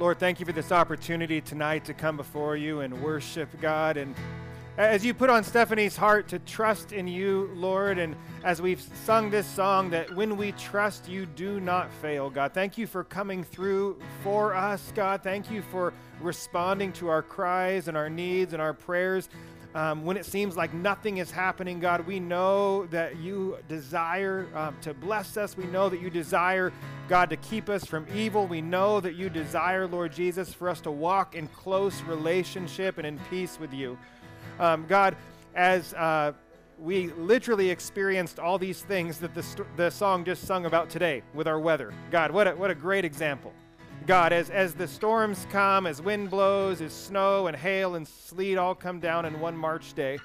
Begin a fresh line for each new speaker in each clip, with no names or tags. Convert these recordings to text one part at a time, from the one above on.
Lord, thank you for this opportunity tonight to come before you and worship God. And as you put on Stephanie's heart to trust in you, Lord, and as we've sung this song, that when we trust, you do not fail, God. Thank you for coming through for us, God. Thank you for responding to our cries and our needs and our prayers. Um, when it seems like nothing is happening, God, we know that you desire um, to bless us. We know that you desire, God, to keep us from evil. We know that you desire, Lord Jesus, for us to walk in close relationship and in peace with you. Um, God, as uh, we literally experienced all these things that the, st- the song just sung about today with our weather. God, what a, what a great example. God, as, as the storms come, as wind blows, as snow and hail and sleet all come down in one March day,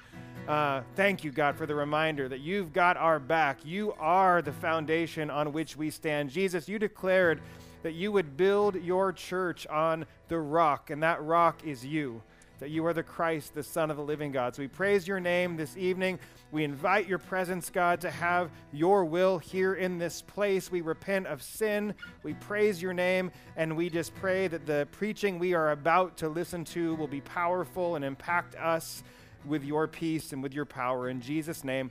uh, thank you, God, for the reminder that you've got our back. You are the foundation on which we stand. Jesus, you declared that you would build your church on the rock, and that rock is you that you are the Christ, the Son of the living God. So we praise your name this evening. We invite your presence, God, to have your will here in this place. We repent of sin. We praise your name, and we just pray that the preaching we are about to listen to will be powerful and impact us with your peace and with your power. In Jesus' name,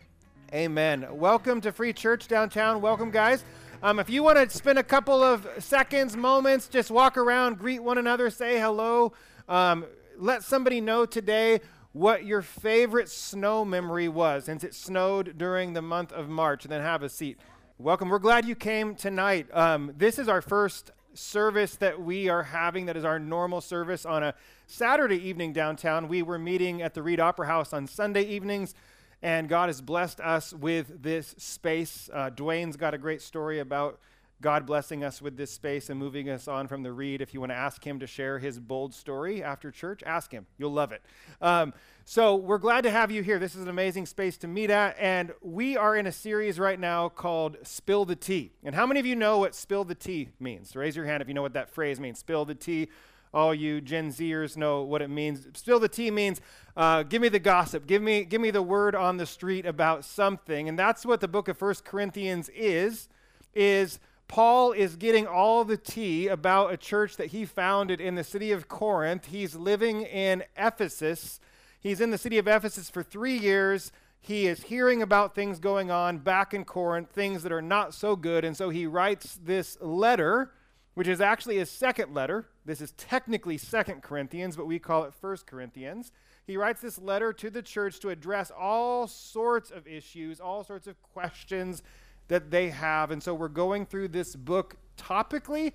amen. Welcome to Free Church Downtown. Welcome, guys. Um, if you want to spend a couple of seconds, moments, just walk around, greet one another, say hello. Um, let somebody know today what your favorite snow memory was since it snowed during the month of March, and then have a seat. Welcome. We're glad you came tonight. Um, this is our first service that we are having that is our normal service on a Saturday evening downtown. We were meeting at the Reed Opera House on Sunday evenings, and God has blessed us with this space. Uh, Dwayne's got a great story about God blessing us with this space and moving us on from the Reed. If you want to ask him to share his bold story after church, ask him. You'll love it. Um, so we're glad to have you here. This is an amazing space to meet at. And we are in a series right now called Spill the Tea. And how many of you know what spill the tea means? Raise your hand if you know what that phrase means. Spill the tea. All you Gen Zers know what it means. Spill the tea means uh, give me the gossip, give me, give me the word on the street about something. And that's what the book of First Corinthians is, is Paul is getting all the tea about a church that he founded in the city of Corinth. He's living in Ephesus. He's in the city of Ephesus for three years. He is hearing about things going on back in Corinth, things that are not so good. And so he writes this letter, which is actually his second letter. This is technically Second Corinthians, but we call it First Corinthians. He writes this letter to the church to address all sorts of issues, all sorts of questions that they have. And so we're going through this book topically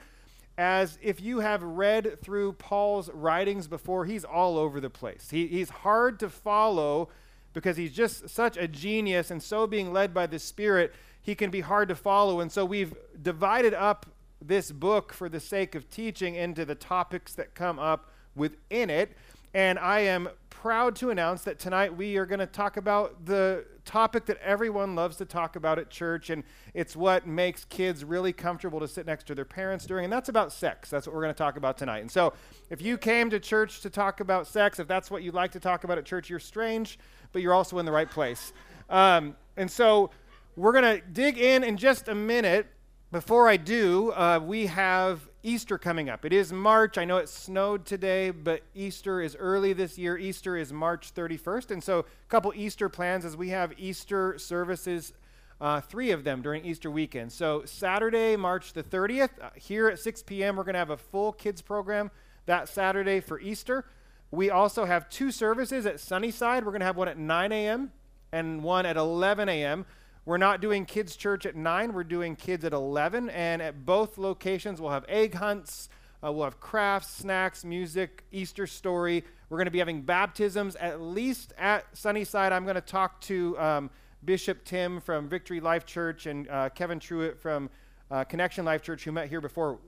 as if you have read through Paul's writings before, he's all over the place. He, he's hard to follow because he's just such a genius, and so being led by the Spirit, he can be hard to follow. And so we've divided up this book for the sake of teaching into the topics that come up within it. And I am proud to announce that tonight we are going to talk about the topic that everyone loves to talk about at church, and it's what makes kids really comfortable to sit next to their parents during, and that's about sex. That's what we're going to talk about tonight. And so, if you came to church to talk about sex, if that's what you'd like to talk about at church, you're strange, but you're also in the right place. Um, and so, we're going to dig in in just a minute. Before I do, uh, we have Easter coming up. It is March. I know it snowed today, but Easter is early this year. Easter is March 31st. And so, a couple Easter plans as we have Easter services, uh, three of them during Easter weekend. So, Saturday, March the 30th, uh, here at 6 p.m., we're going to have a full kids program that Saturday for Easter. We also have two services at Sunnyside. We're going to have one at 9 a.m. and one at 11 a.m. We're not doing kids' church at 9, we're doing kids at 11. And at both locations, we'll have egg hunts, uh, we'll have crafts, snacks, music, Easter story. We're going to be having baptisms, at least at Sunnyside. I'm going to talk to um, Bishop Tim from Victory Life Church and uh, Kevin Truitt from uh, Connection Life Church, who met here before.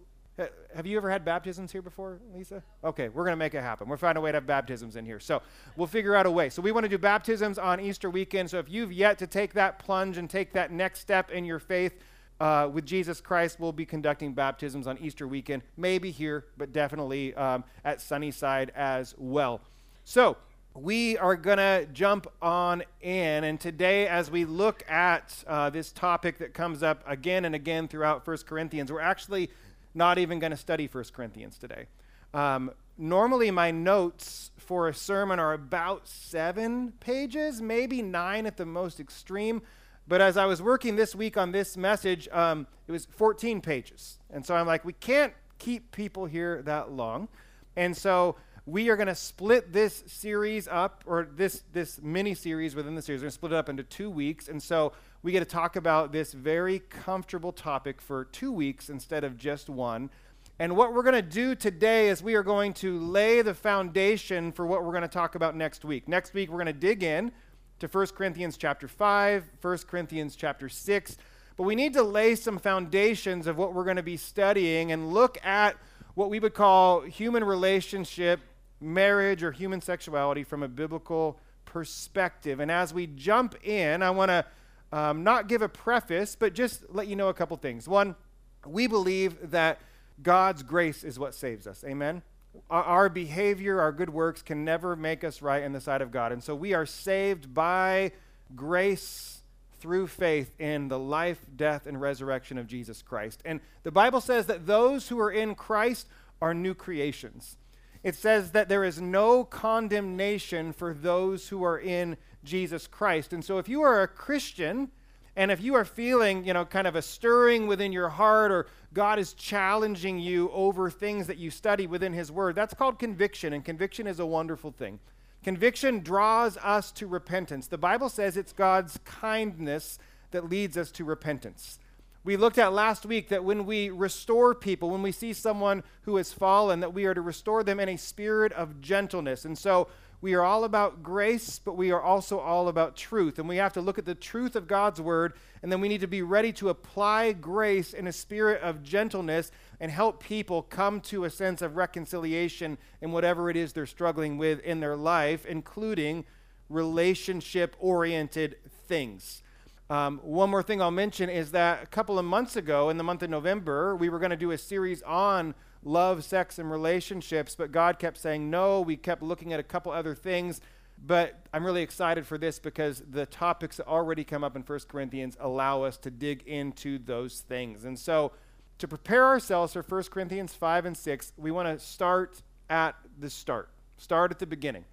Have you ever had baptisms here before, Lisa? Okay, we're going to make it happen. We'll find a way to have baptisms in here. So we'll figure out a way. So we want to do baptisms on Easter weekend. So if you've yet to take that plunge and take that next step in your faith uh, with Jesus Christ, we'll be conducting baptisms on Easter weekend. Maybe here, but definitely um, at Sunnyside as well. So we are going to jump on in. And today, as we look at uh, this topic that comes up again and again throughout First Corinthians, we're actually not even going to study 1 Corinthians today. Um, normally, my notes for a sermon are about seven pages, maybe nine at the most extreme. But as I was working this week on this message, um, it was 14 pages. And so I'm like, we can't keep people here that long. And so we are going to split this series up, or this, this mini series within the series. We're going to split it up into two weeks. And so we get to talk about this very comfortable topic for two weeks instead of just one. And what we're going to do today is we are going to lay the foundation for what we're going to talk about next week. Next week, we're going to dig in to 1 Corinthians chapter 5, 1 Corinthians chapter 6. But we need to lay some foundations of what we're going to be studying and look at what we would call human relationship, marriage, or human sexuality from a biblical perspective. And as we jump in, I want to um, not give a preface, but just let you know a couple things. One, we believe that God's grace is what saves us. Amen? Our behavior, our good works can never make us right in the sight of God. And so we are saved by grace through faith in the life, death, and resurrection of Jesus Christ. And the Bible says that those who are in Christ are new creations. It says that there is no condemnation for those who are in Jesus Christ. And so if you are a Christian, and if you are feeling, you know, kind of a stirring within your heart or God is challenging you over things that you study within His Word, that's called conviction. And conviction is a wonderful thing. Conviction draws us to repentance. The Bible says it's God's kindness that leads us to repentance. We looked at last week that when we restore people, when we see someone who has fallen, that we are to restore them in a spirit of gentleness. And so we are all about grace, but we are also all about truth. And we have to look at the truth of God's word, and then we need to be ready to apply grace in a spirit of gentleness and help people come to a sense of reconciliation in whatever it is they're struggling with in their life, including relationship oriented things. Um, one more thing I'll mention is that a couple of months ago, in the month of November, we were going to do a series on love, sex, and relationships, but God kept saying no. We kept looking at a couple other things. But I'm really excited for this because the topics that already come up in 1 Corinthians allow us to dig into those things. And so, to prepare ourselves for 1 Corinthians 5 and 6, we want to start at the start, start at the beginning.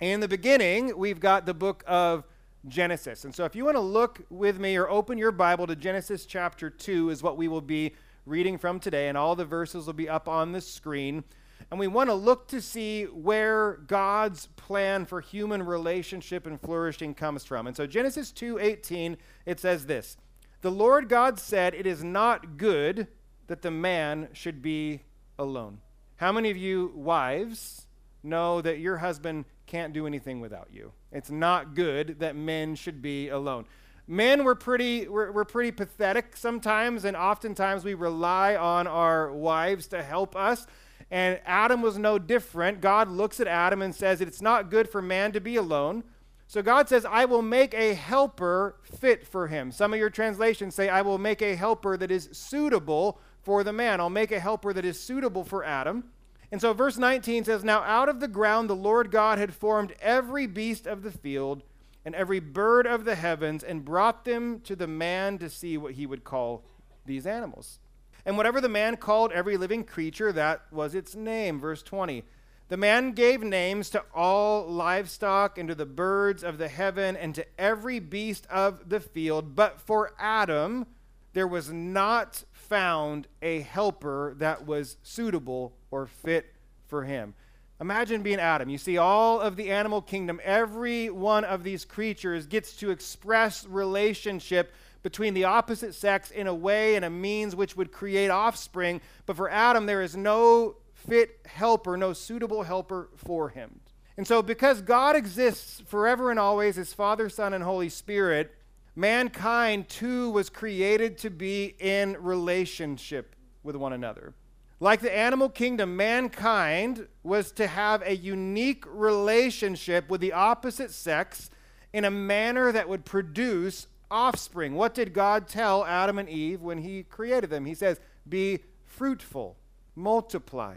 In the beginning, we've got the book of Genesis. And so, if you want to look with me or open your Bible to Genesis chapter 2, is what we will be reading from today, and all the verses will be up on the screen. And we want to look to see where God's plan for human relationship and flourishing comes from. And so Genesis 2:18 it says this. The Lord God said, "It is not good that the man should be alone." How many of you wives know that your husband can't do anything without you? It's not good that men should be alone. Men were pretty we're, we're pretty pathetic sometimes and oftentimes we rely on our wives to help us. And adam was no different. God looks at adam and says it's not good for man to be alone. So god says i will make a helper fit for him. Some of your translations say i will make a helper that is suitable for the man. I'll make a helper that is suitable for adam and so verse 19 says now out of the ground the lord god had formed every beast of the field and every bird of the heavens and brought them to the man to see what he would call these animals. And whatever the man called every living creature, that was its name. Verse 20. The man gave names to all livestock and to the birds of the heaven and to every beast of the field. But for Adam, there was not found a helper that was suitable or fit for him. Imagine being Adam. You see all of the animal kingdom, every one of these creatures gets to express relationship between the opposite sex in a way and a means which would create offspring. But for Adam, there is no fit helper, no suitable helper for him. And so, because God exists forever and always as Father, Son, and Holy Spirit, mankind too was created to be in relationship with one another. Like the animal kingdom, mankind was to have a unique relationship with the opposite sex in a manner that would produce offspring. What did God tell Adam and Eve when He created them? He says, Be fruitful, multiply,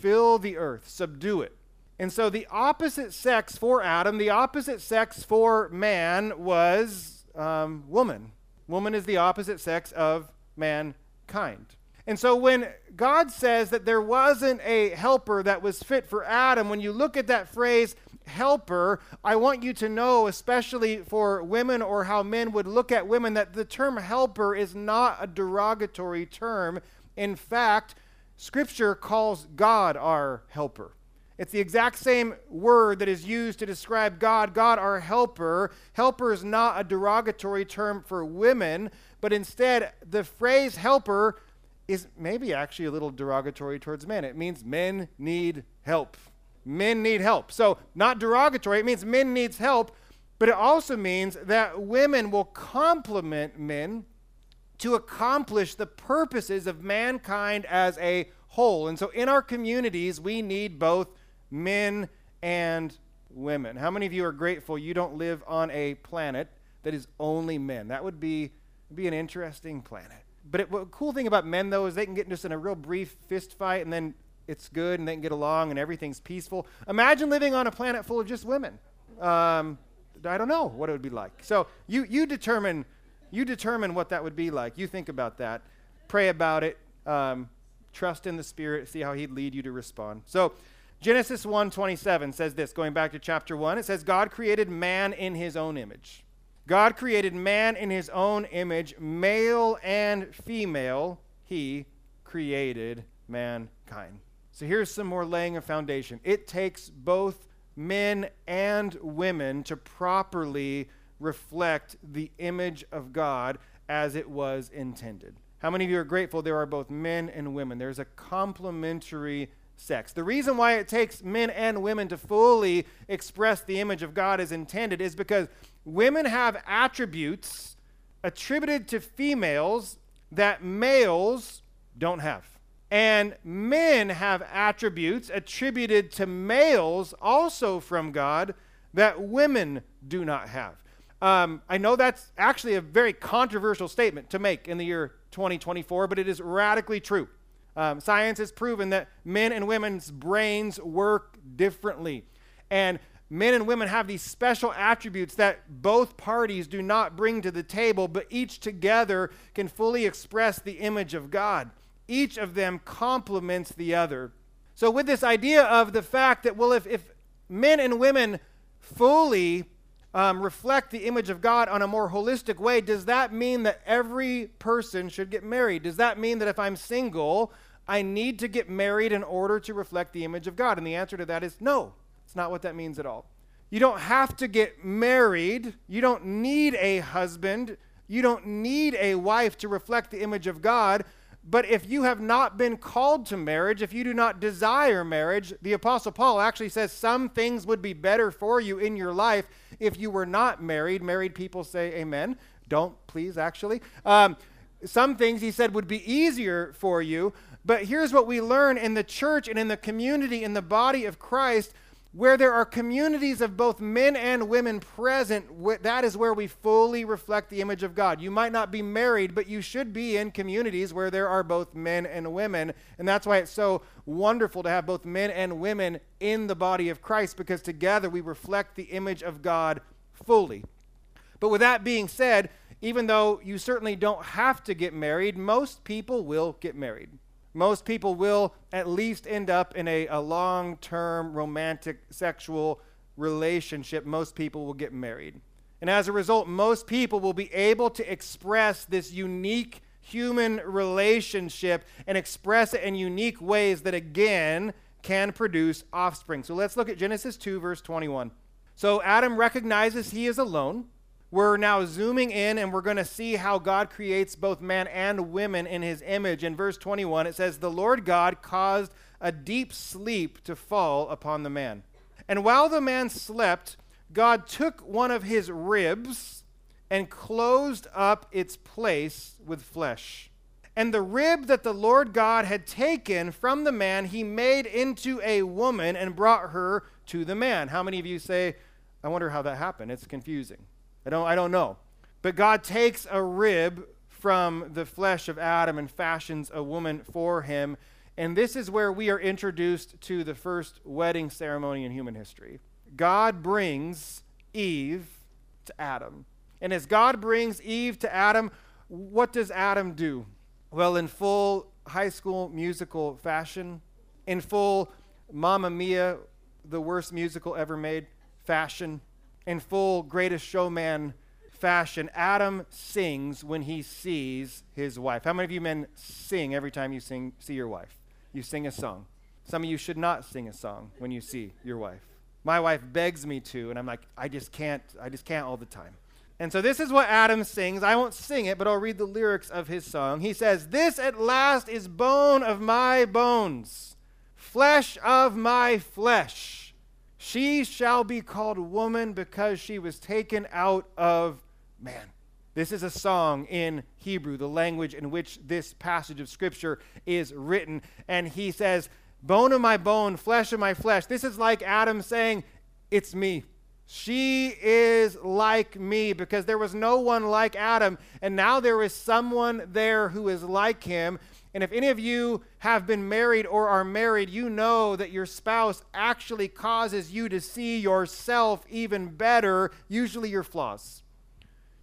fill the earth, subdue it. And so the opposite sex for Adam, the opposite sex for man was um, woman. Woman is the opposite sex of mankind. And so when God says that there wasn't a helper that was fit for Adam, when you look at that phrase, helper, I want you to know, especially for women or how men would look at women, that the term helper is not a derogatory term. In fact, Scripture calls God our helper. It's the exact same word that is used to describe God, God our helper. Helper is not a derogatory term for women, but instead, the phrase helper is maybe actually a little derogatory towards men. It means men need help. Men need help. So, not derogatory, it means men needs help, but it also means that women will complement men to accomplish the purposes of mankind as a whole. And so in our communities, we need both men and women. How many of you are grateful you don't live on a planet that is only men? That would be, be an interesting planet. But it, the cool thing about men, though, is they can get just in a real brief fist fight and then it's good and they can get along and everything's peaceful. Imagine living on a planet full of just women. Um, I don't know what it would be like. So you, you determine you determine what that would be like. You think about that. Pray about it. Um, trust in the Spirit. See how He'd lead you to respond. So Genesis 1:27 says this, going back to chapter 1, it says God created man in his own image. God created man in his own image, male and female, he created mankind. So here's some more laying a foundation. It takes both men and women to properly reflect the image of God as it was intended. How many of you are grateful there are both men and women? There's a complementary sex. The reason why it takes men and women to fully express the image of God as intended is because women have attributes attributed to females that males don't have. And men have attributes attributed to males also from God that women do not have. Um, I know that's actually a very controversial statement to make in the year 2024, but it is radically true. Um, science has proven that men and women's brains work differently. And men and women have these special attributes that both parties do not bring to the table, but each together can fully express the image of God. Each of them complements the other. So, with this idea of the fact that, well, if, if men and women fully um, reflect the image of God on a more holistic way, does that mean that every person should get married? Does that mean that if I'm single, I need to get married in order to reflect the image of God? And the answer to that is no. It's not what that means at all. You don't have to get married. You don't need a husband. You don't need a wife to reflect the image of God. But if you have not been called to marriage, if you do not desire marriage, the Apostle Paul actually says some things would be better for you in your life if you were not married. Married people say amen. Don't, please, actually. Um, some things, he said, would be easier for you. But here's what we learn in the church and in the community, in the body of Christ where there are communities of both men and women present, that is where we fully reflect the image of God. You might not be married, but you should be in communities where there are both men and women. And that's why it's so wonderful to have both men and women in the body of Christ, because together we reflect the image of God fully. But with that being said, even though you certainly don't have to get married, most people will get married most people will at least end up in a, a long term romantic sexual relationship. Most people will get married. And as a result, most people will be able to express this unique human relationship and express it in unique ways that, again, can produce offspring. So let's look at Genesis 2, verse 21. So Adam recognizes he is alone. We're now zooming in and we're going to see how God creates both man and women in his image. In verse 21, it says, The Lord God caused a deep sleep to fall upon the man. And while the man slept, God took one of his ribs and closed up its place with flesh. And the rib that the Lord God had taken from the man, he made into a woman and brought her to the man. How many of you say, I wonder how that happened? It's confusing. I don't, I don't know. But God takes a rib from the flesh of Adam and fashions a woman for him. And this is where we are introduced to the first wedding ceremony in human history. God brings Eve to Adam. And as God brings Eve to Adam, what does Adam do? Well, in full high school musical fashion, in full Mamma Mia, the worst musical ever made fashion, in full Greatest Showman fashion, Adam sings when he sees his wife. How many of you men sing every time you sing, see your wife? You sing a song. Some of you should not sing a song when you see your wife. My wife begs me to, and I'm like, I just can't, I just can't all the time. And so this is what Adam sings. I won't sing it, but I'll read the lyrics of his song. He says, This at last is bone of my bones, flesh of my flesh. She shall be called woman because she was taken out of man. This is a song in Hebrew, the language in which this passage of Scripture is written. And he says, Bone of my bone, flesh of my flesh. This is like Adam saying, It's me. She is like me because there was no one like Adam, and now there is someone there who is like him. And if any of you have been married or are married, you know that your spouse actually causes you to see yourself even better, usually your flaws.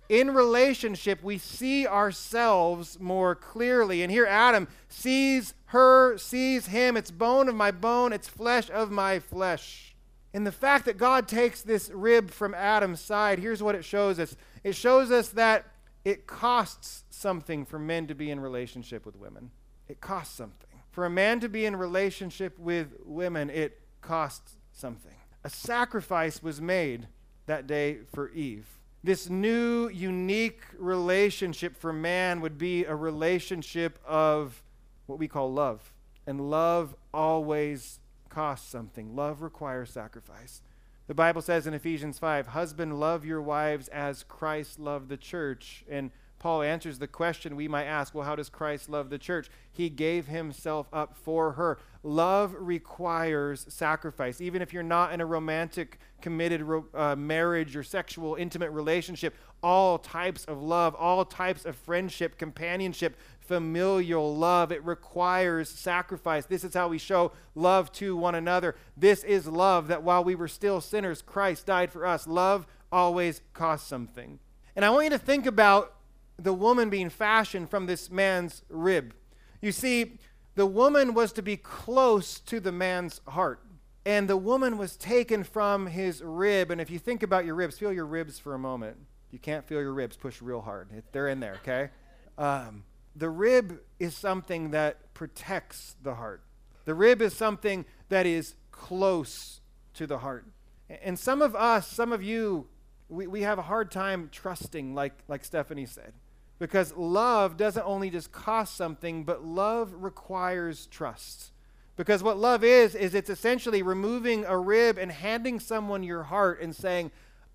In relationship, we see ourselves more clearly. And here Adam sees her, sees him. It's bone of my bone, it's flesh of my flesh. And the fact that God takes this rib from Adam's side, here's what it shows us it shows us that it costs something for men to be in relationship with women. It costs something. For a man to be in relationship with women, it costs something. A sacrifice was made that day for Eve. This new, unique relationship for man would be a relationship of what we call love. And love always costs something. Love requires sacrifice. The Bible says in Ephesians 5, Husband, love your wives as Christ loved the church. And Paul answers the question we might ask well, how does Christ love the church? He gave himself up for her. Love requires sacrifice. Even if you're not in a romantic, committed uh, marriage or sexual, intimate relationship, all types of love, all types of friendship, companionship, familial love. It requires sacrifice. This is how we show love to one another. This is love that while we were still sinners, Christ died for us. Love always costs something. And I want you to think about the woman being fashioned from this man's rib. You see, the woman was to be close to the man's heart. And the woman was taken from his rib. And if you think about your ribs, feel your ribs for a moment. You can't feel your ribs, push real hard. They're in there, okay? Um, the rib is something that protects the heart. The rib is something that is close to the heart. And some of us, some of you, we, we have a hard time trusting, like, like Stephanie said. Because love doesn't only just cost something, but love requires trust. Because what love is, is it's essentially removing a rib and handing someone your heart and saying,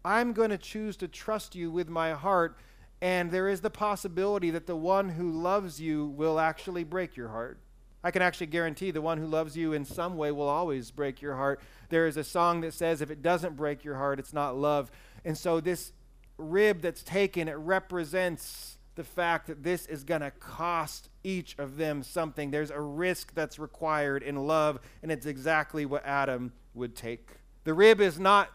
I'm going to choose to trust you with my heart. And there is the possibility that the one who loves you will actually break your heart. I can actually guarantee the one who loves you in some way will always break your heart. There is a song that says, if it doesn't break your heart, it's not love. And so this rib that's taken, it represents the fact that this is going to cost each of them something. There's a risk that's required in love, and it's exactly what Adam would take. The rib is not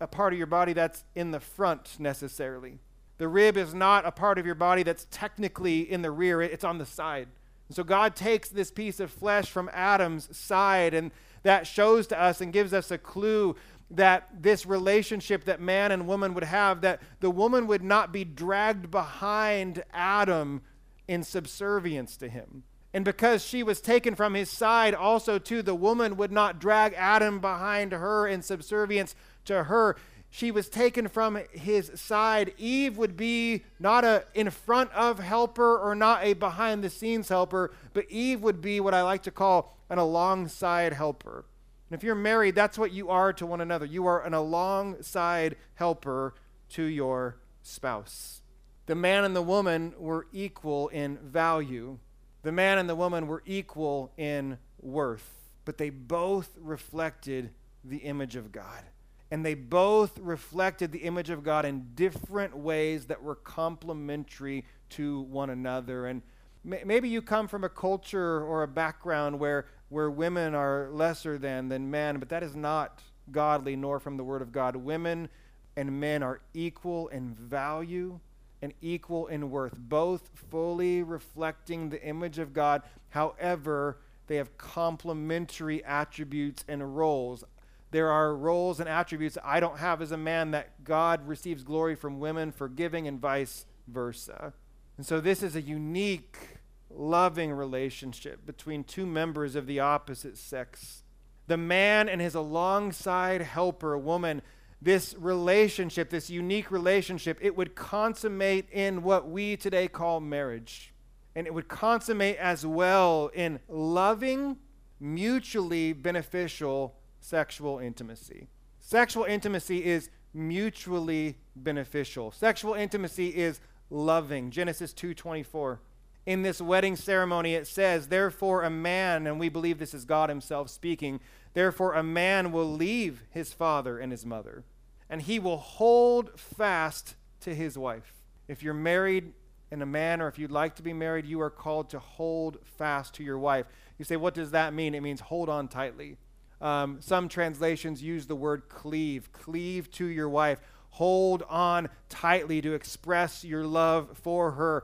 a part of your body that's in the front necessarily. The rib is not a part of your body that's technically in the rear, it's on the side. And so God takes this piece of flesh from Adam's side, and that shows to us and gives us a clue that this relationship that man and woman would have, that the woman would not be dragged behind Adam in subservience to him. And because she was taken from his side, also, too, the woman would not drag Adam behind her in subservience to her. She was taken from his side. Eve would be not a in front of helper or not a behind the scenes helper, but Eve would be what I like to call an alongside helper. And if you're married, that's what you are to one another. You are an alongside helper to your spouse. The man and the woman were equal in value. The man and the woman were equal in worth, but they both reflected the image of God. And they both reflected the image of God in different ways that were complementary to one another. And maybe you come from a culture or a background where where women are lesser than than men, but that is not godly nor from the word of God. Women and men are equal in value and equal in worth, both fully reflecting the image of God. However, they have complementary attributes and roles. There are roles and attributes I don't have as a man that God receives glory from women for giving, and vice versa. And so, this is a unique, loving relationship between two members of the opposite sex. The man and his alongside helper, woman, this relationship, this unique relationship, it would consummate in what we today call marriage. And it would consummate as well in loving, mutually beneficial sexual intimacy. Sexual intimacy is mutually beneficial. Sexual intimacy is loving. Genesis 2:24. In this wedding ceremony it says, "Therefore a man, and we believe this is God himself speaking, therefore a man will leave his father and his mother, and he will hold fast to his wife." If you're married and a man or if you'd like to be married, you are called to hold fast to your wife. You say, "What does that mean?" It means hold on tightly. Um, some translations use the word cleave. Cleave to your wife hold on tightly to express your love for her.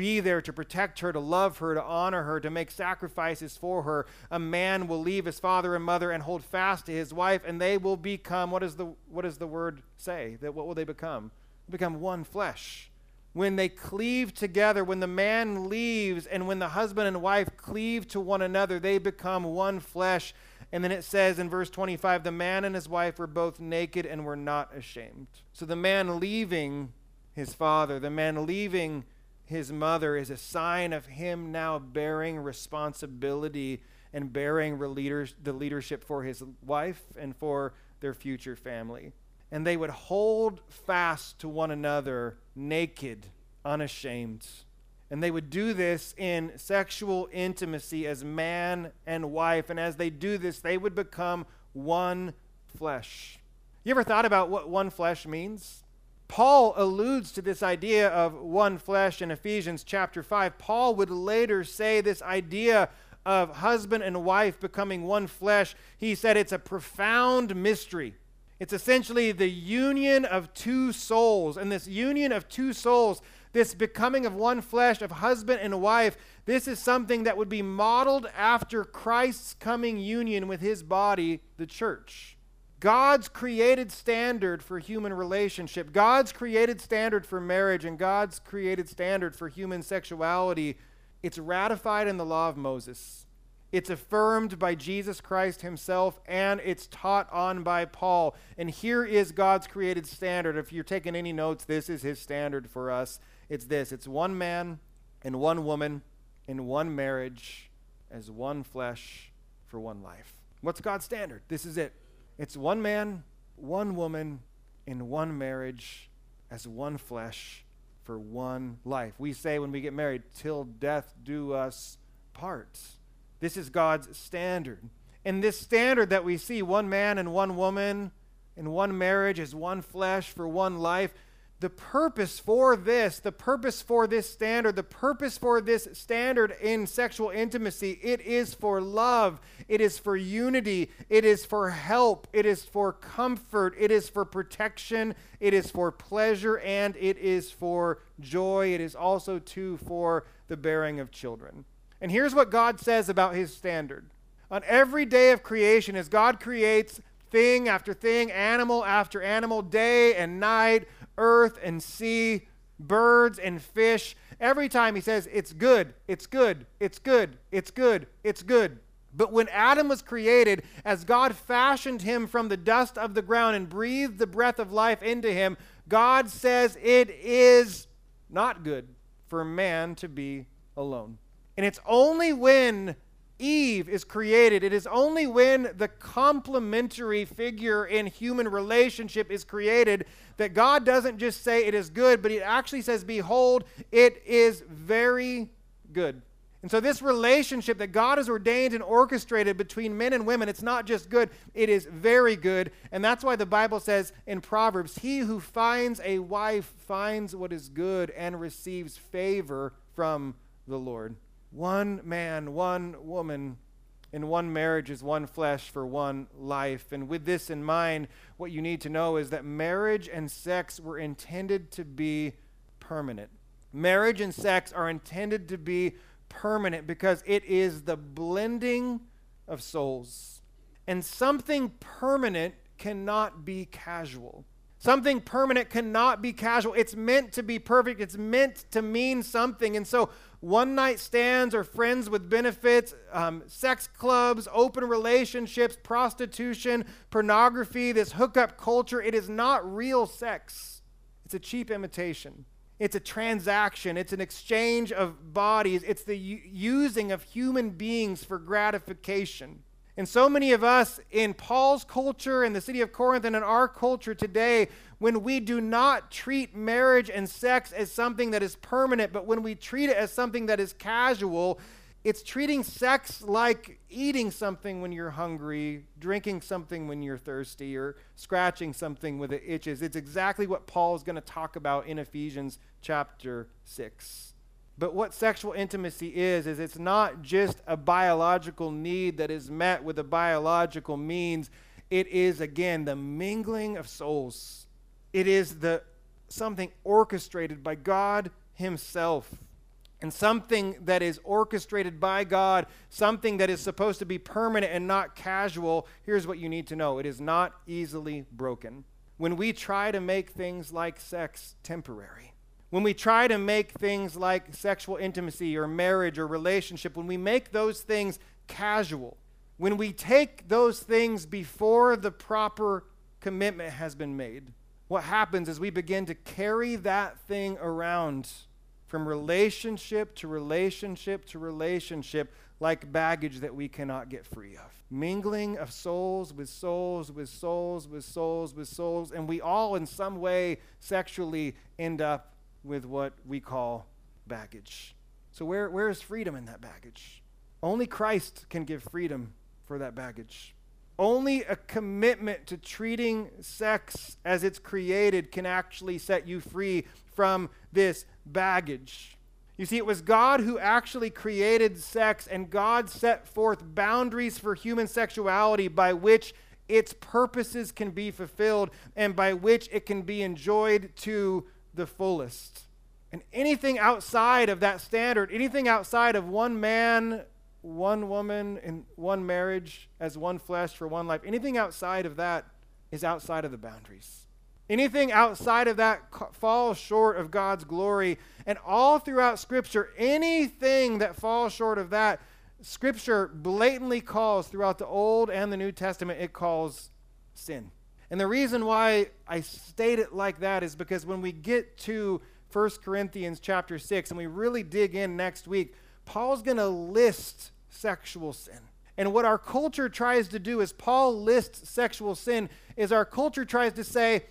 Be there to protect her, to love her, to honor her, to make sacrifices for her. A man will leave his father and mother and hold fast to his wife, and they will become what, is the, what does the word say? That what will they become? become one flesh. When they cleave together, when the man leaves, and when the husband and wife cleave to one another, they become one flesh. And then it says in verse 25, the man and his wife were both naked and were not ashamed. So the man leaving his father, the man leaving his mother, is a sign of him now bearing responsibility and bearing the leadership for his wife and for their future family. And they would hold fast to one another, naked, unashamed. And they would do this in sexual intimacy as man and wife. And as they do this, they would become one flesh. You ever thought about what one flesh means? Paul alludes to this idea of one flesh in Ephesians chapter 5. Paul would later say this idea of husband and wife becoming one flesh. He said it's a profound mystery. It's essentially the union of two souls. And this union of two souls this becoming of one flesh, of husband and wife, this is something that would be modeled after Christ's coming union with his body, the church. God's created standard for human relationship, God's created standard for marriage, and God's created standard for human sexuality, it's ratified in the law of Moses. It's affirmed by Jesus Christ himself and it's taught on by Paul. And here is God's created standard. If you're taking any notes, this is his standard for us. It's this it's one man and one woman in one marriage as one flesh for one life. What's God's standard? This is it. It's one man, one woman in one marriage as one flesh for one life. We say when we get married, till death do us part. This is God's standard. And this standard that we see, one man and one woman in one marriage as one flesh for one life, the purpose for this, the purpose for this standard, the purpose for this standard in sexual intimacy, it is for love, it is for unity, it is for help, it is for comfort, it is for protection, it is for pleasure, and it is for joy. It is also, too, for the bearing of children. And here's what God says about his standard. On every day of creation, as God creates thing after thing, animal after animal, day and night, earth and sea, birds and fish. Every time he says, It's good, it's good, it's good, it's good, it's good. But when Adam was created, as God fashioned him from the dust of the ground and breathed the breath of life into him, God says it is not good for man to be alone. And it's only when Eve is created. It is only when the complementary figure in human relationship is created that God doesn't just say it is good, but He actually says, Behold, it is very good. And so, this relationship that God has ordained and orchestrated between men and women, it's not just good, it is very good. And that's why the Bible says in Proverbs, He who finds a wife finds what is good and receives favor from the Lord. One man, one woman in one marriage is one flesh for one life. And with this in mind, what you need to know is that marriage and sex were intended to be permanent. Marriage and sex are intended to be permanent because it is the blending of souls. And something permanent cannot be casual. Something permanent cannot be casual. It's meant to be perfect. It's meant to mean something. And so, one night stands or friends with benefits, um, sex clubs, open relationships, prostitution, pornography, this hookup culture, it is not real sex. It's a cheap imitation. It's a transaction. It's an exchange of bodies. It's the u- using of human beings for gratification. And so many of us in Paul's culture, in the city of Corinth, and in our culture today, when we do not treat marriage and sex as something that is permanent, but when we treat it as something that is casual, it's treating sex like eating something when you're hungry, drinking something when you're thirsty, or scratching something when it itches. It's exactly what Paul is going to talk about in Ephesians chapter 6. But what sexual intimacy is, is it's not just a biological need that is met with a biological means. It is, again, the mingling of souls. It is the something orchestrated by God Himself. And something that is orchestrated by God, something that is supposed to be permanent and not casual, here's what you need to know it is not easily broken. When we try to make things like sex temporary, when we try to make things like sexual intimacy or marriage or relationship, when we make those things casual, when we take those things before the proper commitment has been made, what happens is we begin to carry that thing around from relationship to relationship to relationship like baggage that we cannot get free of. Mingling of souls with souls with souls with souls with souls, and we all in some way sexually end up with what we call baggage. So, where, where is freedom in that baggage? Only Christ can give freedom for that baggage. Only a commitment to treating sex as it's created can actually set you free from this baggage. You see, it was God who actually created sex, and God set forth boundaries for human sexuality by which its purposes can be fulfilled and by which it can be enjoyed to the fullest. And anything outside of that standard, anything outside of one man, one woman, in one marriage, as one flesh for one life, anything outside of that is outside of the boundaries. Anything outside of that falls short of God's glory. And all throughout Scripture, anything that falls short of that, Scripture blatantly calls throughout the Old and the New Testament, it calls sin. And the reason why I state it like that is because when we get to 1 Corinthians chapter 6 and we really dig in next week, Paul's going to list sexual sin. And what our culture tries to do is Paul lists sexual sin is our culture tries to say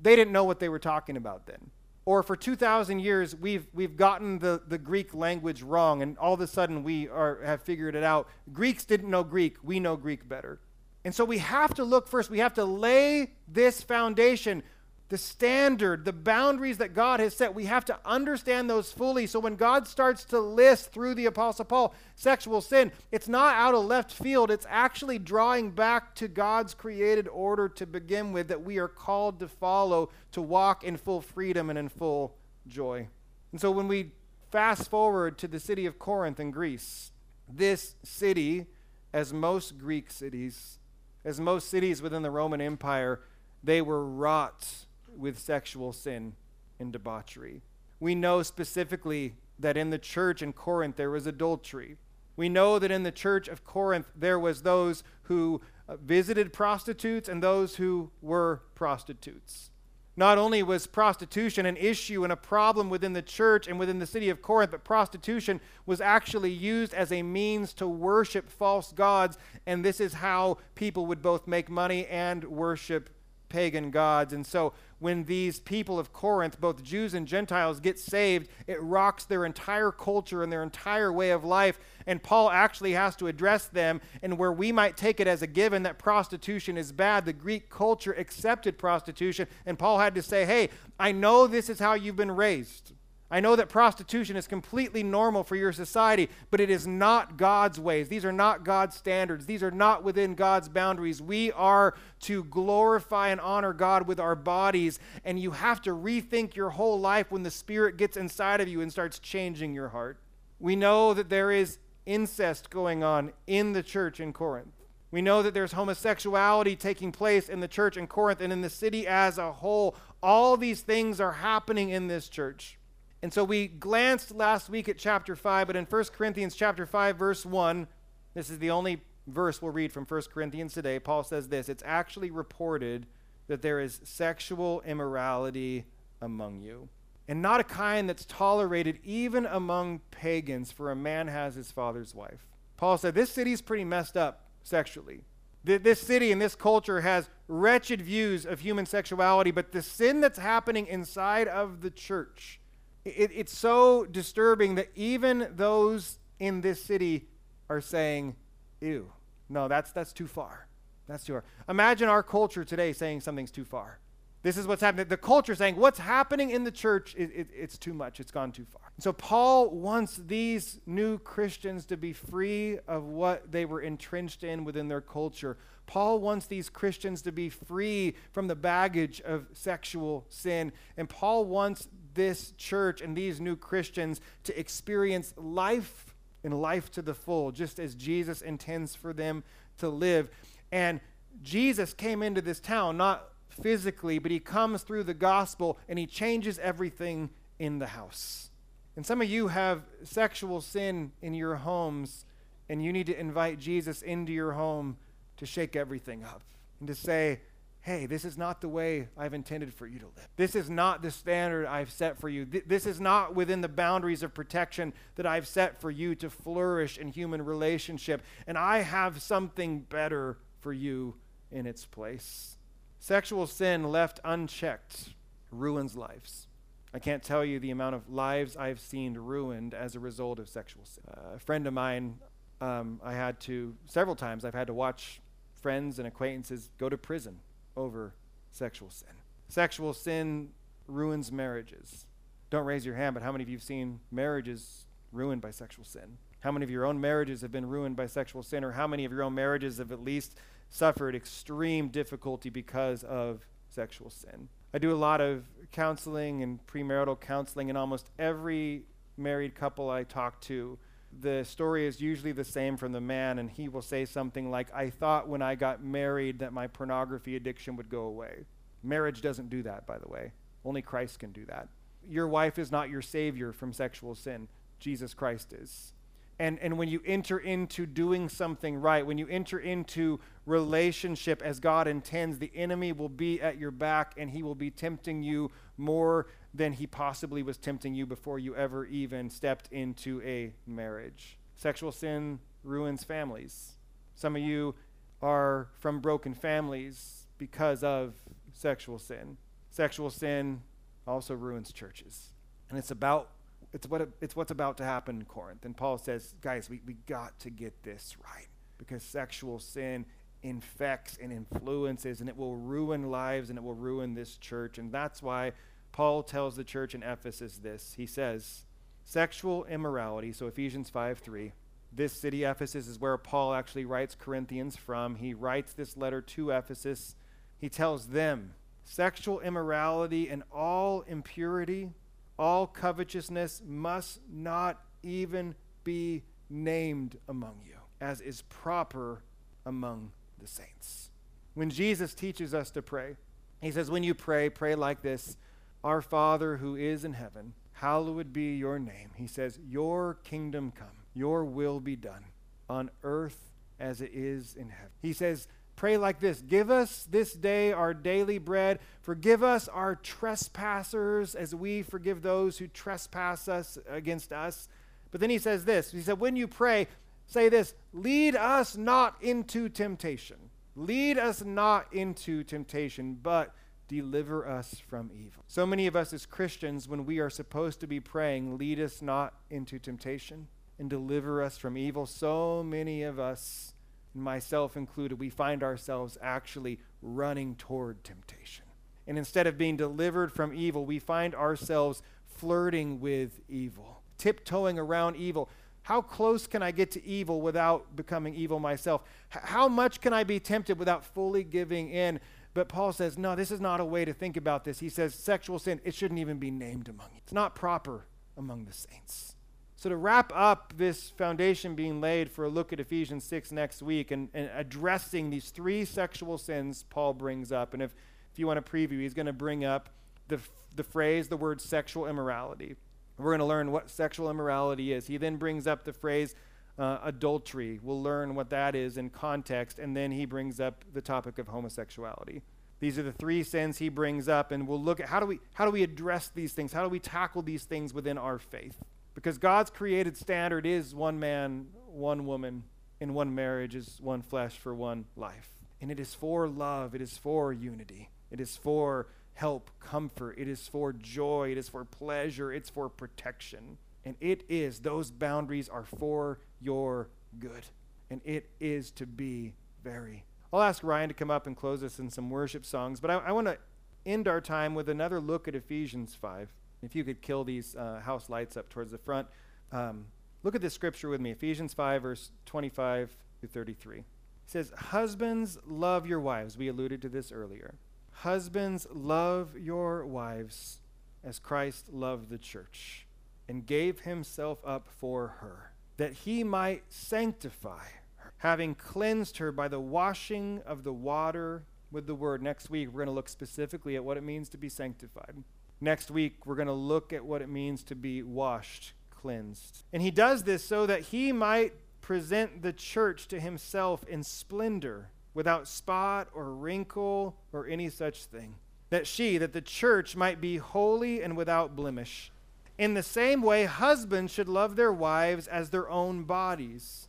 they didn't know what they were talking about then. Or for 2,000 years, we've, we've gotten the, the Greek language wrong, and all of a sudden we are, have figured it out. Greeks didn't know Greek. We know Greek better. And so we have to look first, we have to lay this foundation, the standard, the boundaries that God has set. We have to understand those fully. So when God starts to list through the Apostle Paul sexual sin, it's not out of left field, it's actually drawing back to God's created order to begin with that we are called to follow, to walk in full freedom and in full joy. And so when we fast forward to the city of Corinth in Greece, this city, as most Greek cities, as most cities within the Roman Empire, they were wrought with sexual sin and debauchery. We know specifically that in the church in Corinth there was adultery. We know that in the church of Corinth there was those who uh, visited prostitutes and those who were prostitutes. Not only was prostitution an issue and a problem within the church and within the city of Corinth, but prostitution was actually used as a means to worship false gods. And this is how people would both make money and worship pagan gods. And so when these people of Corinth, both Jews and Gentiles, get saved, it rocks their entire culture and their entire way of life. And Paul actually has to address them. And where we might take it as a given that prostitution is bad, the Greek culture accepted prostitution. And Paul had to say, hey, I know this is how you've been raised. I know that prostitution is completely normal for your society, but it is not God's ways. These are not God's standards. These are not within God's boundaries. We are to glorify and honor God with our bodies, and you have to rethink your whole life when the Spirit gets inside of you and starts changing your heart. We know that there is incest going on in the church in Corinth. We know that there's homosexuality taking place in the church in Corinth and in the city as a whole. All these things are happening in this church. And so we glanced last week at chapter 5, but in 1 Corinthians chapter 5 verse 1, this is the only verse we'll read from 1 Corinthians today. Paul says this, it's actually reported that there is sexual immorality among you. And not a kind that's tolerated even among pagans, for a man has his father's wife. Paul said, This city's pretty messed up sexually. This city and this culture has wretched views of human sexuality, but the sin that's happening inside of the church it, it's so disturbing that even those in this city are saying, ew, no, that's, that's too far. That's too far. Imagine our culture today saying something's too far. This is what's happening. The culture saying what's happening in the church, it, it, it's too much. It's gone too far. So Paul wants these new Christians to be free of what they were entrenched in within their culture. Paul wants these Christians to be free from the baggage of sexual sin. And Paul wants this church and these new Christians to experience life and life to the full, just as Jesus intends for them to live. And Jesus came into this town, not physically, but he comes through the gospel and he changes everything in the house. And some of you have sexual sin in your homes, and you need to invite Jesus into your home to shake everything up and to say, hey, this is not the way I've intended for you to live. This is not the standard I've set for you. Th- this is not within the boundaries of protection that I've set for you to flourish in human relationship. And I have something better for you in its place. Sexual sin left unchecked ruins lives. I can't tell you the amount of lives I've seen ruined as a result of sexual sin. Uh, a friend of mine, um, I had to, several times, I've had to watch friends and acquaintances go to prison over sexual sin. Sexual sin ruins marriages. Don't raise your hand, but how many of you have seen marriages ruined by sexual sin? How many of your own marriages have been ruined by sexual sin? Or how many of your own marriages have at least suffered extreme difficulty because of sexual sin? I do a lot of counseling and premarital counseling, and almost every married couple I talk to the story is usually the same from the man, and he will say something like, I thought when I got married that my pornography addiction would go away. Marriage doesn't do that, by the way. Only Christ can do that. Your wife is not your savior from sexual sin, Jesus Christ is. And, and when you enter into doing something right, when you enter into relationship as God intends, the enemy will be at your back and he will be tempting you more than he possibly was tempting you before you ever even stepped into a marriage. Sexual sin ruins families. Some of you are from broken families because of sexual sin. Sexual sin also ruins churches. And it's about it's what it's what's about to happen in Corinth. And Paul says, guys, we, we got to get this right. Because sexual sin infects and influences and it will ruin lives and it will ruin this church. And that's why Paul tells the church in Ephesus this. He says, sexual immorality, so Ephesians 5 3. This city, Ephesus, is where Paul actually writes Corinthians from. He writes this letter to Ephesus. He tells them, sexual immorality and all impurity, all covetousness must not even be named among you, as is proper among the saints. When Jesus teaches us to pray, he says, When you pray, pray like this our Father who is in heaven, hallowed be your name. He says, Your kingdom come, your will be done on earth as it is in heaven. He says, Pray like this Give us this day our daily bread. Forgive us our trespassers as we forgive those who trespass us against us. But then he says this He said, When you pray, say this Lead us not into temptation. Lead us not into temptation, but deliver us from evil. So many of us as Christians, when we are supposed to be praying, lead us not into temptation and deliver us from evil, so many of us, myself included, we find ourselves actually running toward temptation. And instead of being delivered from evil, we find ourselves flirting with evil, tiptoeing around evil. How close can I get to evil without becoming evil myself? H- how much can I be tempted without fully giving in? But Paul says, no, this is not a way to think about this. He says, sexual sin, it shouldn't even be named among you. It's not proper among the saints. So, to wrap up this foundation being laid for a look at Ephesians 6 next week and, and addressing these three sexual sins Paul brings up. And if, if you want to preview, he's going to bring up the, the phrase, the word sexual immorality. We're going to learn what sexual immorality is. He then brings up the phrase uh, adultery. We'll learn what that is in context. And then he brings up the topic of homosexuality. These are the three sins he brings up, and we'll look at how do we, how do we address these things? How do we tackle these things within our faith? Because God's created standard is one man, one woman, in one marriage is one flesh for one life. And it is for love, it is for unity, it is for help, comfort, it is for joy, it is for pleasure, it's for protection. And it is, those boundaries are for your good. And it is to be very. I'll ask Ryan to come up and close us in some worship songs, but I, I want to end our time with another look at Ephesians 5. If you could kill these uh, house lights up towards the front. Um, look at this scripture with me Ephesians 5, verse 25 through 33. It says, Husbands, love your wives. We alluded to this earlier. Husbands, love your wives as Christ loved the church and gave himself up for her, that he might sanctify her, having cleansed her by the washing of the water with the word. Next week, we're going to look specifically at what it means to be sanctified. Next week, we're going to look at what it means to be washed, cleansed. And he does this so that he might present the church to himself in splendor, without spot or wrinkle or any such thing. That she, that the church might be holy and without blemish. In the same way, husbands should love their wives as their own bodies.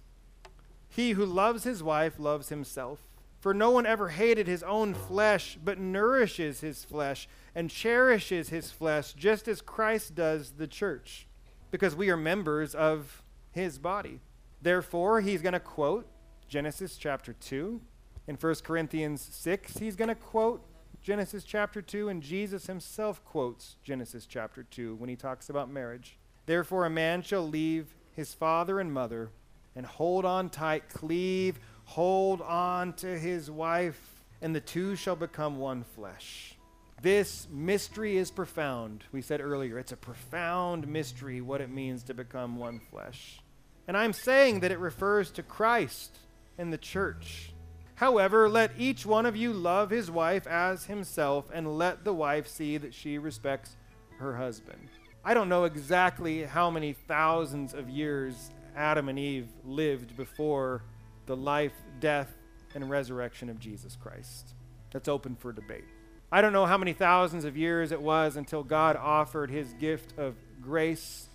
He who loves his wife loves himself. For no one ever hated his own flesh, but nourishes his flesh and cherishes his flesh, just as Christ does the church, because we are members of his body. Therefore, he's going to quote Genesis chapter 2. In 1 Corinthians 6, he's going to quote Genesis chapter 2, and Jesus himself quotes Genesis chapter 2 when he talks about marriage. Therefore, a man shall leave his father and mother and hold on tight, cleave hold on to his wife, and the two shall become one flesh. This mystery is profound. We said earlier, it's a profound mystery what it means to become one flesh. And I'm saying that it refers to Christ and the church. However, let each one of you love his wife as himself, and let the wife see that she respects her husband. I don't know exactly how many thousands of years Adam and Eve lived before the life, death, and resurrection of Jesus Christ. That's open for debate. I don't know how many thousands of years it was until God offered his gift of grace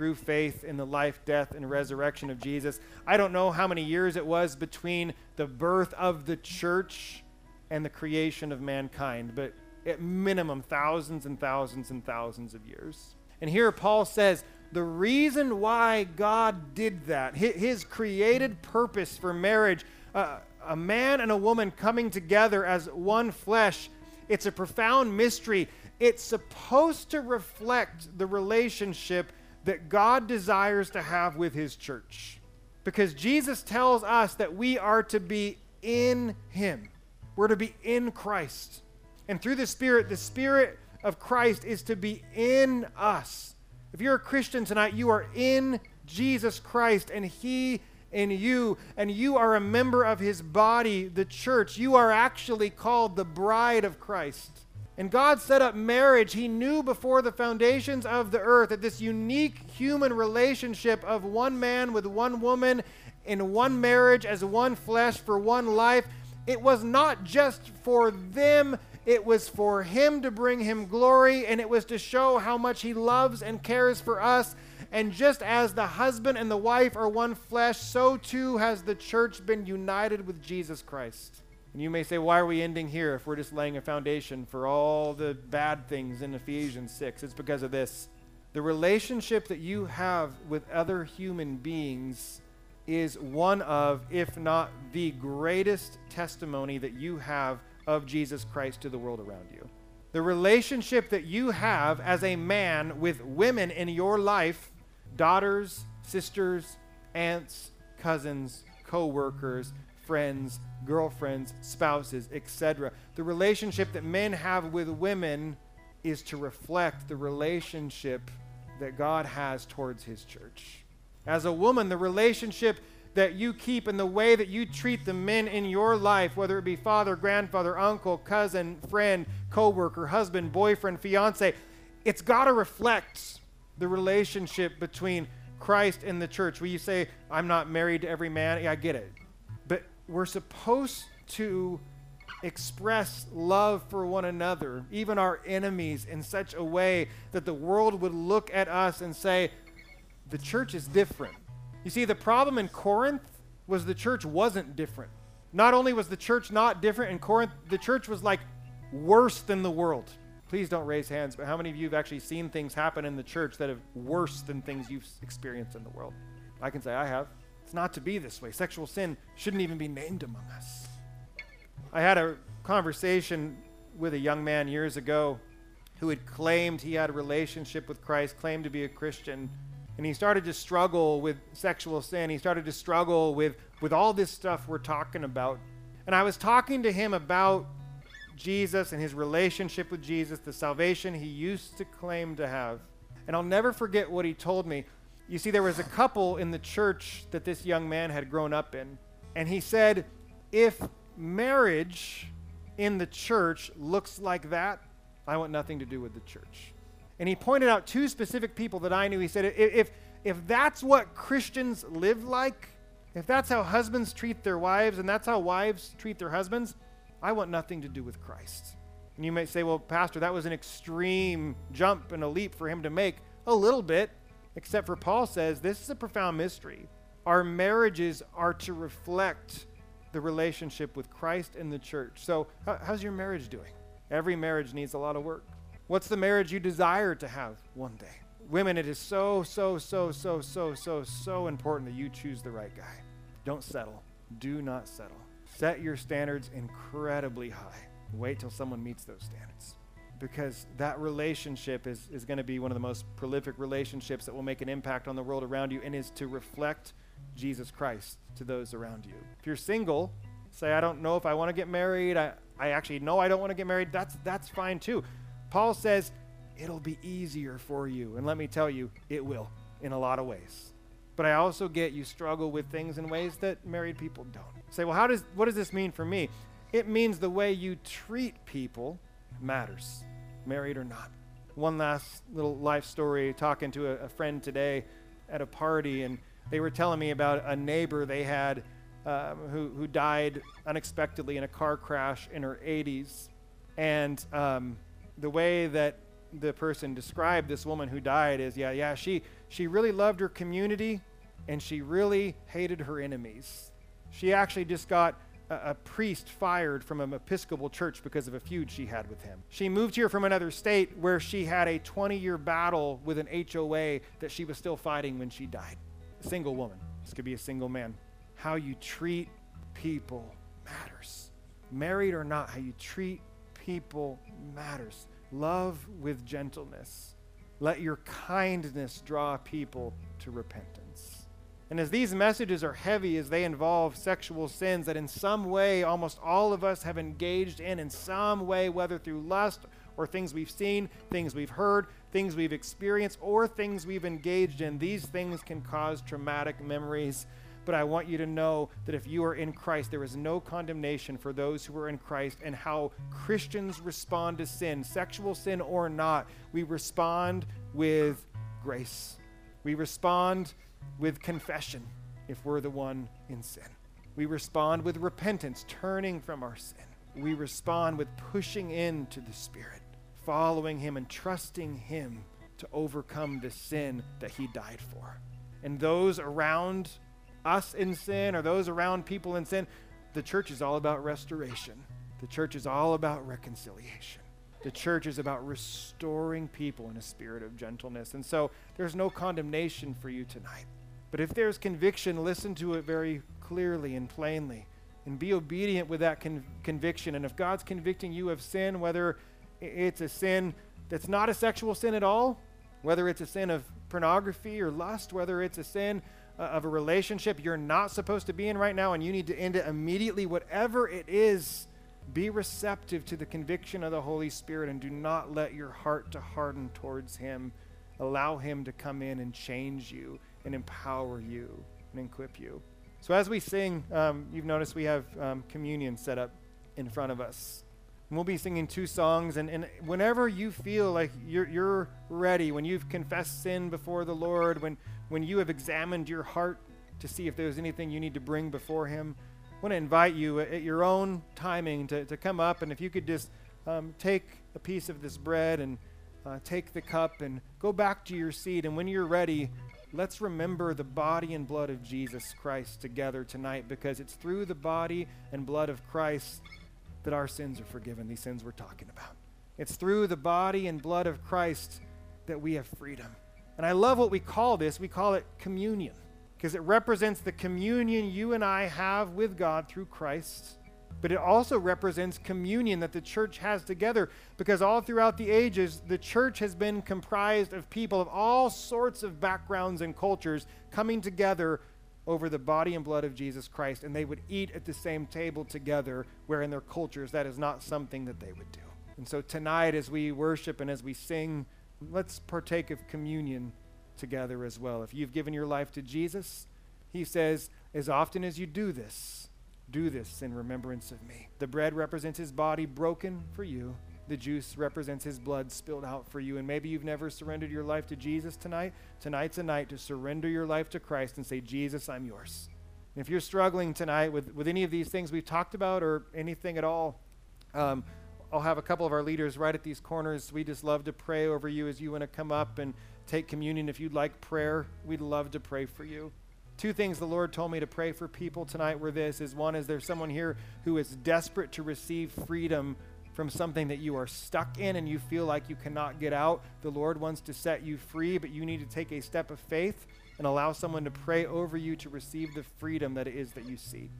through faith in the life, death, and resurrection of Jesus. I don't know how many years it was between the birth of the church and the creation of mankind, but at minimum, thousands and thousands and thousands of years. And here Paul says, the reason why God did that, his created purpose for marriage, uh, a man and a woman coming together as one flesh, it's a profound mystery. It's supposed to reflect the relationship that God desires to have with his church. Because Jesus tells us that we are to be in him, we're to be in Christ. And through the Spirit, the Spirit of Christ is to be in us. If you're a Christian tonight, you are in Jesus Christ and He in you, and you are a member of His body, the church. You are actually called the bride of Christ. And God set up marriage. He knew before the foundations of the earth that this unique human relationship of one man with one woman in one marriage as one flesh for one life, it was not just for them it was for him to bring him glory, and it was to show how much he loves and cares for us. And just as the husband and the wife are one flesh, so too has the church been united with Jesus Christ. And you may say, why are we ending here if we're just laying a foundation for all the bad things in Ephesians 6? It's because of this. The relationship that you have with other human beings is one of, if not the greatest testimony that you have of Jesus Christ to the world around you. The relationship that you have as a man with women in your life, daughters, sisters, aunts, cousins, co workers, friends, girlfriends, spouses, etc. The relationship that men have with women is to reflect the relationship that God has towards his church. As a woman, the relationship that you keep and the way that you treat the men in your life, whether it be father, grandfather, uncle, cousin, friend, coworker, husband, boyfriend, fiance, it's got to reflect the relationship between Christ and the church. Will you say, I'm not married to every man? Yeah, I get it. We're supposed to express love for one another, even our enemies, in such a way that the world would look at us and say, the church is different. You see, the problem in Corinth was the church wasn't different. Not only was the church not different in Corinth, the church was like worse than the world. Please don't raise hands, but how many of you have actually seen things happen in the church that have worse than things you've experienced in the world? I can say I have. It's not to be this way. Sexual sin shouldn't even be named among us. I had a conversation with a young man years ago who had claimed he had a relationship with Christ, claimed to be a Christian, and he started to struggle with sexual sin. He started to struggle with, with all this stuff we're talking about. And I was talking to him about Jesus and his relationship with Jesus, the salvation he used to claim to have. And I'll never forget what he told me. You see, there was a couple in the church that this young man had grown up in. And he said, if marriage in the church looks like that, I want nothing to do with the church. And he pointed out two specific people that I knew. He said, if, if that's what Christians live like, if that's how husbands treat their wives and that's how wives treat their husbands, I want nothing to do with Christ. And you may say, well, Pastor, that was an extreme jump and a leap for him to make. A little bit, except for Paul says this is a profound mystery. Our marriages are to reflect the relationship with Christ and the church. So, how's your marriage doing? Every marriage needs a lot of work. What's the marriage you desire to have one day? Women, it is so, so, so, so, so, so, so important that you choose the right guy. Don't settle. Do not settle. Set your standards incredibly high. Wait till someone meets those standards. Because that relationship is, is going to be one of the most prolific relationships that will make an impact on the world around you and is to reflect Jesus Christ to those around you. If you're single, say, I don't know if I want to get married. I, I actually know I don't want to get married. That's, that's fine too. Paul says it'll be easier for you. And let me tell you, it will in a lot of ways. But I also get you struggle with things in ways that married people don't. Say, well, how does what does this mean for me? It means the way you treat people matters, married or not. One last little life story talking to a, a friend today at a party, and they were telling me about a neighbor they had um, who, who died unexpectedly in a car crash in her 80s. And um, the way that the person described this woman who died is yeah, yeah, she, she really loved her community and she really hated her enemies. She actually just got a, priest fired from an Episcopal church because of a feud she had with him. She moved here from another state where she had a 20 year battle with an HOA that she was still fighting when she died. A single woman. This could be a single man. How you treat people matters. Married or not, how you treat people matters. Love with gentleness. Let your kindness draw people to repentance. And as these messages are heavy, as they involve sexual sins that in some way almost all of us have engaged in, in some way, whether through lust or things we've seen, things we've heard, things we've experienced, or things we've engaged in, these things can cause traumatic memories but I want you to know that if you are in Christ, there is no condemnation for those who are in Christ, and how Christians respond to sin, sexual sin or not. We respond with grace, we respond with confession if we're the one in sin. We respond with repentance, turning from our sin. We respond with pushing into the Spirit, following Him, and trusting Him to overcome the sin that He died for. And those around us in sin or those around people in sin. The church is all about restoration. The church is all about reconciliation. The church is about restoring people in a spirit of gentleness. And so there's no condemnation for you tonight. But if there's conviction, listen to it very clearly and plainly and be obedient with that con- conviction. And if God's convicting you of sin, whether it's a sin that's not a sexual sin at all, whether it's a sin of pornography or lust, whether it's a sin uh, of a relationship you're not supposed to be in right now and you need to end it immediately, whatever it is, be receptive to the conviction of the Holy Spirit and do not let your heart to harden towards Him. Allow Him to come in and change you and empower you and equip you. So, as we sing, um, you've noticed we have um, communion set up in front of us. And we'll be singing two songs, and, and whenever you feel like you're, you're ready, when you've confessed sin before the Lord, when, when you have examined your heart to see if there's anything you need to bring before Him, want to invite you at your own timing to, to come up, and if you could just um, take a piece of this bread and uh, take the cup and go back to your seat, and when you're ready, let's remember the body and blood of Jesus Christ together tonight because it's through the body and blood of Christ that our sins are forgiven, these sins we're talking about. It's through the body and blood of Christ that we have freedom. And I love what we call this. We call it communion because it represents the communion you and I have with God through Christ. But it also represents communion that the church has together because all throughout the ages, the church has been comprised of people of all sorts of backgrounds and cultures coming together over the body and blood of Jesus Christ, and they would eat at the same table together, where in their cultures that is not something that they would do. And so tonight, as we worship and as we sing, let's partake of communion together as well. If you've given your life to Jesus, he says, as often as you do this, do this in remembrance of me. The bread represents his body broken for you the juice represents his blood spilled out for you. And maybe you've never surrendered your life to Jesus tonight. Tonight's a night to surrender your life to Christ and say, Jesus, I'm yours. And if you're struggling tonight with, with any of these things we've talked about or anything at all, um, I'll have a couple of our leaders right at these corners. We just love to pray over you as you want to come up and take communion. If you'd like prayer, we'd love to pray for you. Two things the Lord told me to pray for people tonight were this is one is there's someone here who is desperate to receive freedom from something that you are stuck in and you feel like you cannot get out. The Lord wants to set you free, but you need to take a step of faith and allow someone to pray over you to receive the freedom that it is that you seek.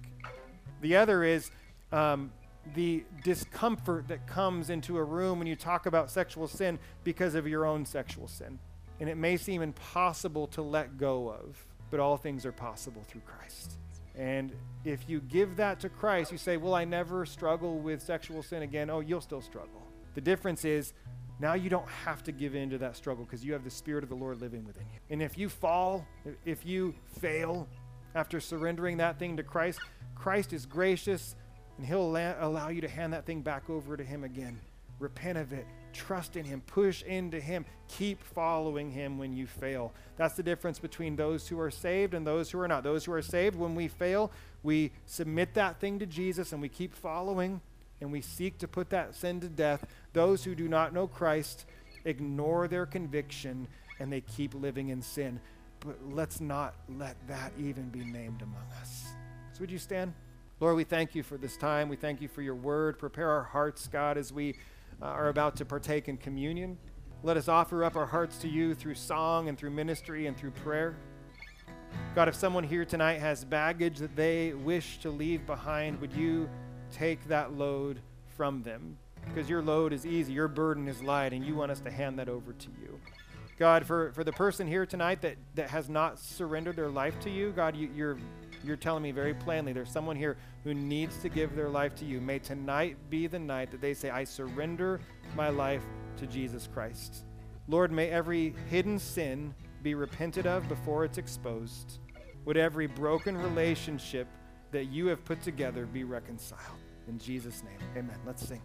The other is um, the discomfort that comes into a room when you talk about sexual sin because of your own sexual sin. And it may seem impossible to let go of, but all things are possible through Christ. And if you give that to Christ, you say, Well, I never struggle with sexual sin again. Oh, you'll still struggle. The difference is now you don't have to give in to that struggle because you have the Spirit of the Lord living within you. And if you fall, if you fail after surrendering that thing to Christ, Christ is gracious and He'll allow you to hand that thing back over to Him again. Repent of it Trust in Him, push into Him, keep following Him when you fail. That's the difference between those who are saved and those who are not. Those who are saved, when we fail, we submit that thing to Jesus and we keep following and we seek to put that sin to death. Those who do not know Christ ignore their conviction and they keep living in sin. But let's not let that even be named among us. So, would you stand? Lord, we thank you for this time. We thank you for your word. Prepare our hearts, God, as we uh, are about to partake in communion. Let us offer up our hearts to you through song and through ministry and through prayer. God, if someone here tonight has baggage that they wish to leave behind, would you take that load from them? Because your load is easy, your burden is light, and you want us to hand that over to you. God, for, for the person here tonight that, that has not surrendered their life to you, God, you, you're you're telling me very plainly there's someone here who needs to give their life to you. May tonight be the night that they say, I surrender my life to Jesus Christ. Lord, may every hidden sin be repented of before it's exposed. Would every broken relationship that you have put together be reconciled. In Jesus' name, amen. Let's sing.